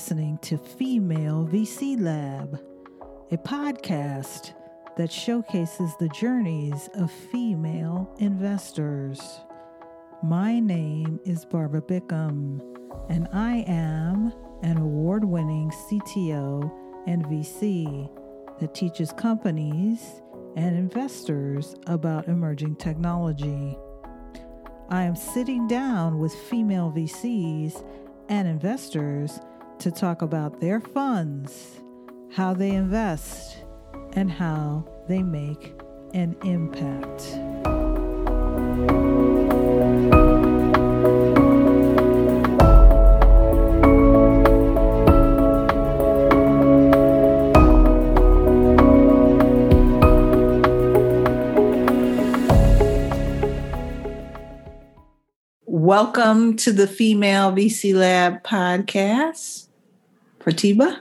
listening to Female VC Lab, a podcast that showcases the journeys of female investors. My name is Barbara Bickham, and I am an award winning CTO and VC that teaches companies and investors about emerging technology. I am sitting down with female VCs and investors to talk about their funds, how they invest, and how they make an impact. Welcome to the Female VC Lab podcast. Pratibha,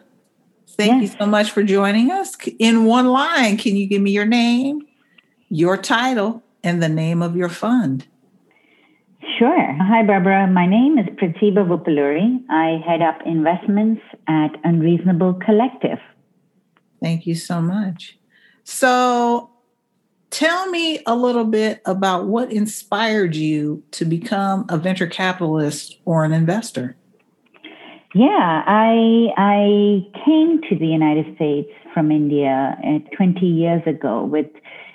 thank yes. you so much for joining us. In one line, can you give me your name, your title, and the name of your fund? Sure. Hi, Barbara. My name is Pratibha Vuppuluri. I head up investments at Unreasonable Collective. Thank you so much. So, Tell me a little bit about what inspired you to become a venture capitalist or an investor. Yeah, I I came to the United States from India uh, 20 years ago with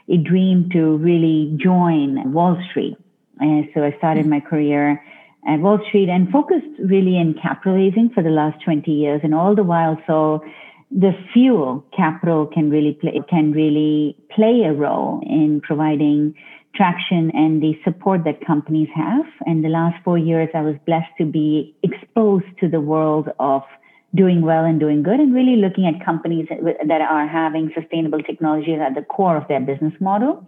a dream to really join Wall Street. And so I started my career at Wall Street and focused really in capital raising for the last 20 years and all the while so the fuel capital can really play can really play a role in providing traction and the support that companies have. And the last four years, I was blessed to be exposed to the world of doing well and doing good and really looking at companies that are having sustainable technologies at the core of their business model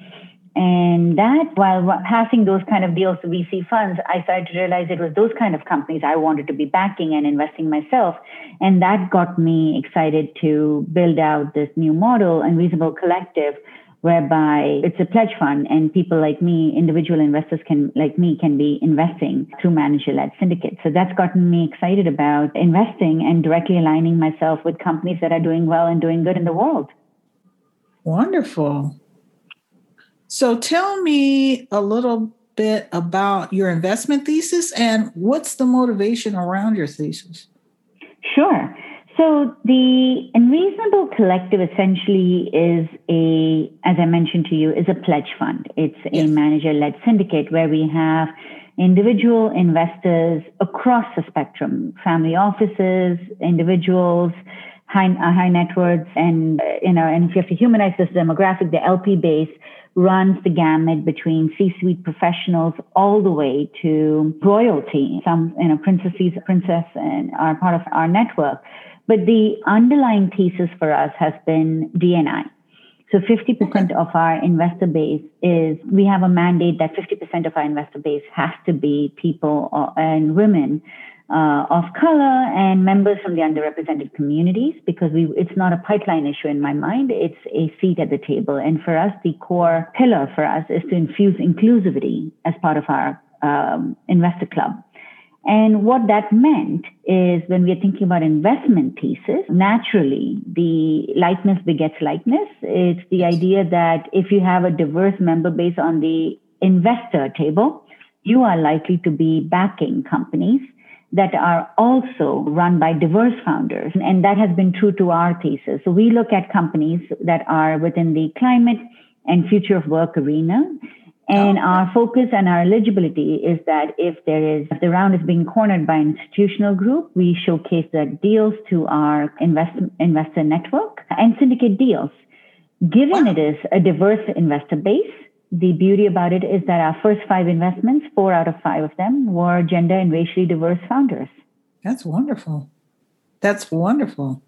and that, while passing those kind of deals to VC funds, I started to realize it was those kind of companies I wanted to be backing and investing myself. And that got me excited to build out this new model, Unreasonable Collective, whereby it's a pledge fund and people like me, individual investors can, like me, can be investing through manager-led syndicates. So that's gotten me excited about investing and directly aligning myself with companies that are doing well and doing good in the world. Wonderful. So tell me a little bit about your investment thesis and what's the motivation around your thesis? Sure. So the Unreasonable Collective essentially is a, as I mentioned to you, is a pledge fund. It's yes. a manager-led syndicate where we have individual investors across the spectrum, family offices, individuals, high, uh, high net worths, and, you know, and if you have to humanize this demographic, the LP base runs the gamut between C-suite professionals all the way to royalty. Some, you know, princesses, princess and are part of our network. But the underlying thesis for us has been DNI. So 50% okay. of our investor base is, we have a mandate that 50% of our investor base has to be people uh, and women uh, of color and members from the underrepresented communities because we, it's not a pipeline issue in my mind. It's a seat at the table. And for us, the core pillar for us is to infuse inclusivity as part of our um, investor club. And what that meant is when we are thinking about investment thesis, naturally the likeness begets likeness. It's the idea that if you have a diverse member base on the investor table, you are likely to be backing companies that are also run by diverse founders. And that has been true to our thesis. So we look at companies that are within the climate and future of work arena. And our focus and our eligibility is that if there is, if the round is being cornered by an institutional group, we showcase the deals to our invest, investor network and syndicate deals. Given wow. it is a diverse investor base, the beauty about it is that our first five investments, four out of five of them were gender and racially diverse founders. That's wonderful. That's wonderful.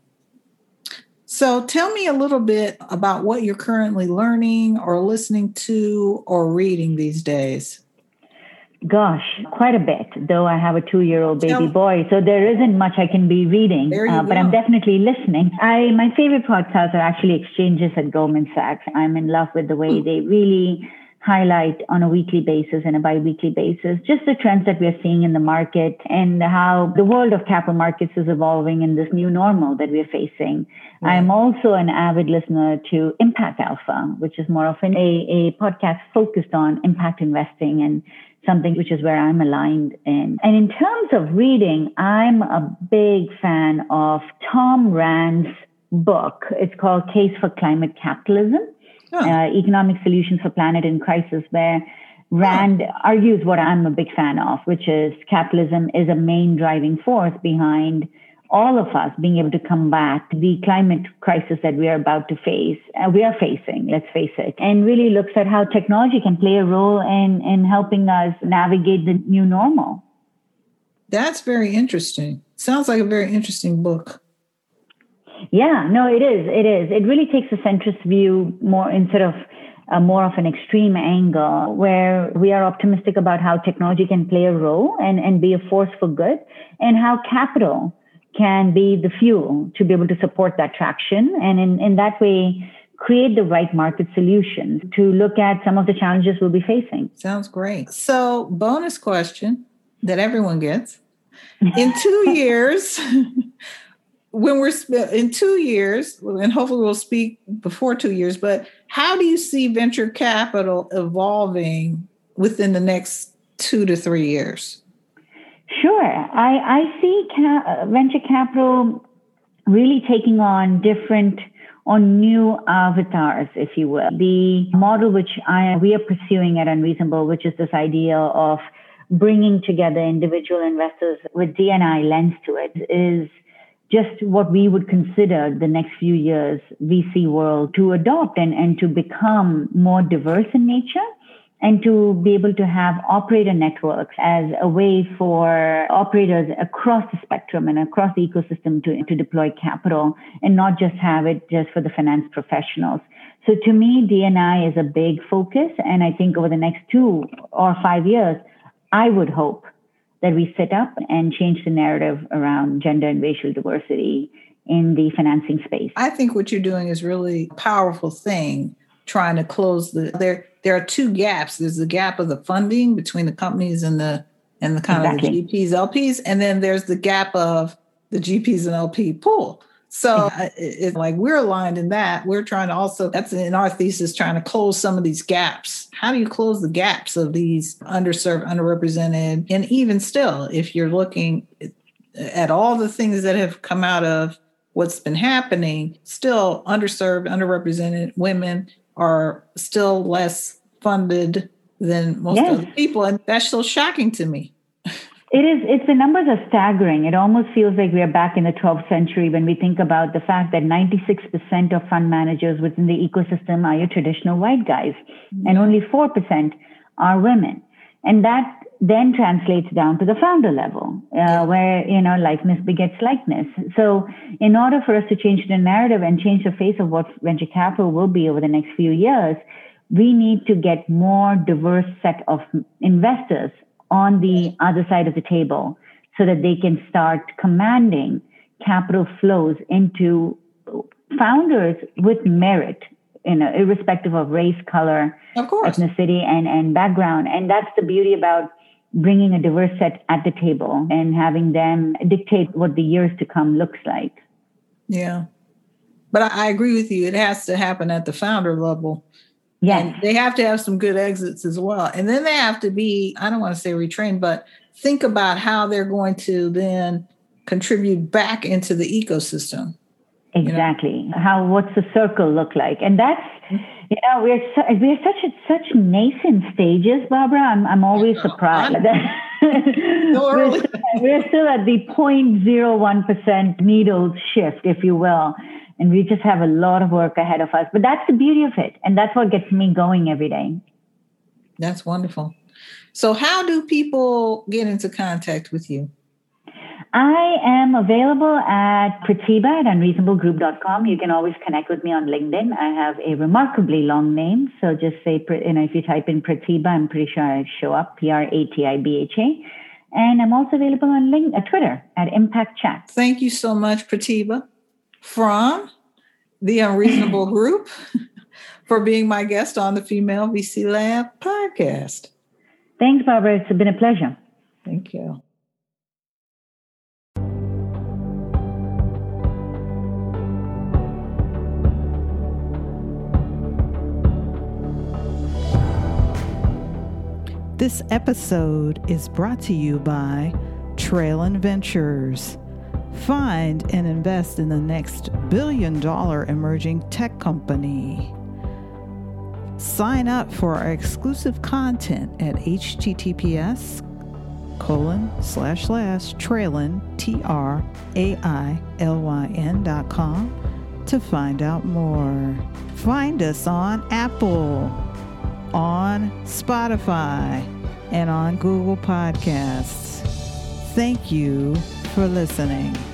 So tell me a little bit about what you're currently learning or listening to or reading these days. Gosh, quite a bit, though I have a two year old baby boy. So there isn't much I can be reading, uh, but I'm definitely listening. I My favorite podcasts are actually exchanges at Goldman Sachs. I'm in love with the way hmm. they really highlight on a weekly basis and a bi-weekly basis just the trends that we're seeing in the market and how the world of capital markets is evolving in this new normal that we're facing. I'm also an avid listener to Impact Alpha, which is more often a, a podcast focused on impact investing and something which is where I'm aligned in. And in terms of reading, I'm a big fan of Tom Rand's book. It's called Case for Climate Capitalism uh, Economic Solutions for Planet in Crisis, where Rand argues what I'm a big fan of, which is capitalism is a main driving force behind all of us being able to combat the climate crisis that we are about to face, uh, we are facing, let's face it, and really looks at how technology can play a role in, in helping us navigate the new normal. That's very interesting. Sounds like a very interesting book. Yeah, no, it is. It is. It really takes a centrist view more instead of a more of an extreme angle where we are optimistic about how technology can play a role and, and be a force for good and how capital can be the fuel to be able to support that traction and in, in that way create the right market solutions to look at some of the challenges we'll be facing. Sounds great. So bonus question that everyone gets. In two years, when we're in two years, and hopefully we'll speak before two years, but how do you see venture capital evolving within the next two to three years? Sure. I, I see ca- venture capital really taking on different or new avatars, if you will. The model which I, we are pursuing at Unreasonable, which is this idea of bringing together individual investors with DNI lens to it, is just what we would consider the next few years VC world to adopt and, and to become more diverse in nature and to be able to have operator networks as a way for operators across the spectrum and across the ecosystem to, to deploy capital and not just have it just for the finance professionals. So to me, DNI is a big focus. And I think over the next two or five years, I would hope that we set up and change the narrative around gender and racial diversity in the financing space. I think what you're doing is really a powerful thing trying to close the there there are two gaps. There's the gap of the funding between the companies and the and the kind exactly. of the GPs, LPs, and then there's the gap of the GPs and LP pool. So mm-hmm. it's like we're aligned in that. We're trying to also, that's in our thesis, trying to close some of these gaps. How do you close the gaps of these underserved, underrepresented? And even still, if you're looking at all the things that have come out of what's been happening, still underserved, underrepresented women are still less funded than most yes. other people. And that's so shocking to me. It is, it's the numbers are staggering. It almost feels like we are back in the 12th century when we think about the fact that 96% of fund managers within the ecosystem are your traditional white guys, and only 4% are women. And that then translates down to the founder level, uh, where, you know, likeness begets likeness. So, in order for us to change the narrative and change the face of what venture capital will be over the next few years, we need to get more diverse set of investors on the other side of the table so that they can start commanding capital flows into founders with merit you know irrespective of race color of course. ethnicity and, and background. And that's the beauty about bringing a diverse set at the table and having them dictate what the years to come looks like. Yeah. But I, I agree with you. It has to happen at the founder level yeah. And they have to have some good exits as well. And then they have to be, I don't want to say retrained, but think about how they're going to then contribute back into the ecosystem. Exactly. You know? How what's the circle look like? And that's mm-hmm. you know, we're su- we're such at such nascent stages, Barbara. I'm I'm always surprised. we're, still, we're still at the 0.01% needle shift, if you will and we just have a lot of work ahead of us. But that's the beauty of it. And that's what gets me going every day. That's wonderful. So, how do people get into contact with you? I am available at Pratibha at unreasonablegroup.com. You can always connect with me on LinkedIn. I have a remarkably long name. So just say, you know, if you type in Pratibha, I'm pretty sure I show up, P R A T I B H A. And I'm also available on LinkedIn, uh, Twitter at Impact Chat. Thank you so much, Pratibha from the Unreasonable Group for being my guest on the Female VC Lab podcast. Thanks, Barbara. It's been a pleasure. Thank you. This episode is brought to you by Trailyn Ventures. Find and invest in the next billion dollar emerging tech company. Sign up for our exclusive content at https colon slash slash trailyn t r a i l y n dot com to find out more. Find us on Apple, on Spotify, and on Google Podcasts. Thank you for listening.